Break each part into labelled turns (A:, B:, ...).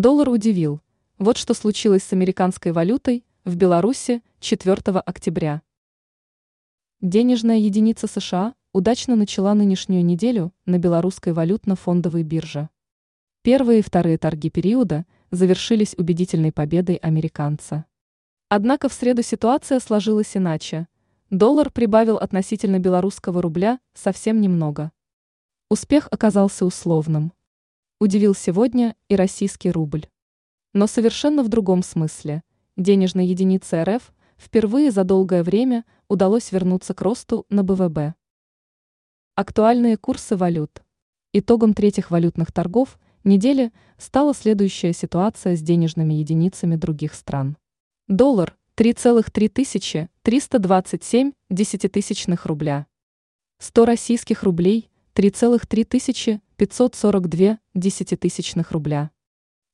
A: Доллар удивил. Вот что случилось с американской валютой в Беларуси 4 октября. Денежная единица США удачно начала нынешнюю неделю на белорусской валютно-фондовой бирже. Первые и вторые торги периода завершились убедительной победой американца. Однако в среду ситуация сложилась иначе. Доллар прибавил относительно белорусского рубля совсем немного. Успех оказался условным. Удивил сегодня и российский рубль. Но совершенно в другом смысле. Денежной единице РФ впервые за долгое время удалось вернуться к росту на БВБ. Актуальные курсы валют. Итогом третьих валютных торгов недели стала следующая ситуация с денежными единицами других стран. Доллар 3,3327 десятитысячных рубля. 100 российских рублей 3,3542 десятитысячных рубля.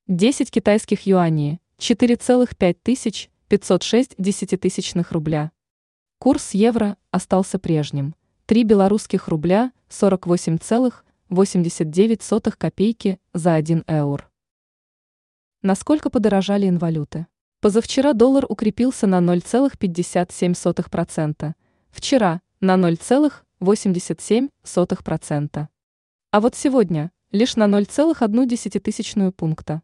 A: 10 китайских юаней 4,5506 десятитысячных рубля. Курс евро остался прежним. 3 белорусских рубля 48,89 копейки за 1 евро. Насколько подорожали инвалюты? Позавчера доллар укрепился на 0,57%, вчера на 0,87%. А вот сегодня лишь на 0,1 пункта.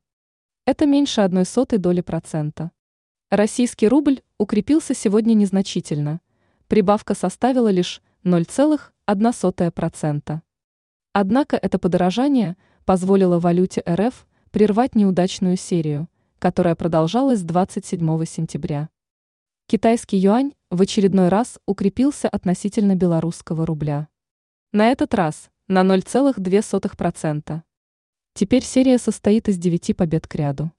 A: Это меньше одной сотой доли процента. Российский рубль укрепился сегодня незначительно. Прибавка составила лишь 0,1%. Однако это подорожание позволило валюте РФ прервать неудачную серию – которая продолжалась 27 сентября. Китайский юань в очередной раз укрепился относительно белорусского рубля. На этот раз на 0,2%. Теперь серия состоит из 9 побед к ряду.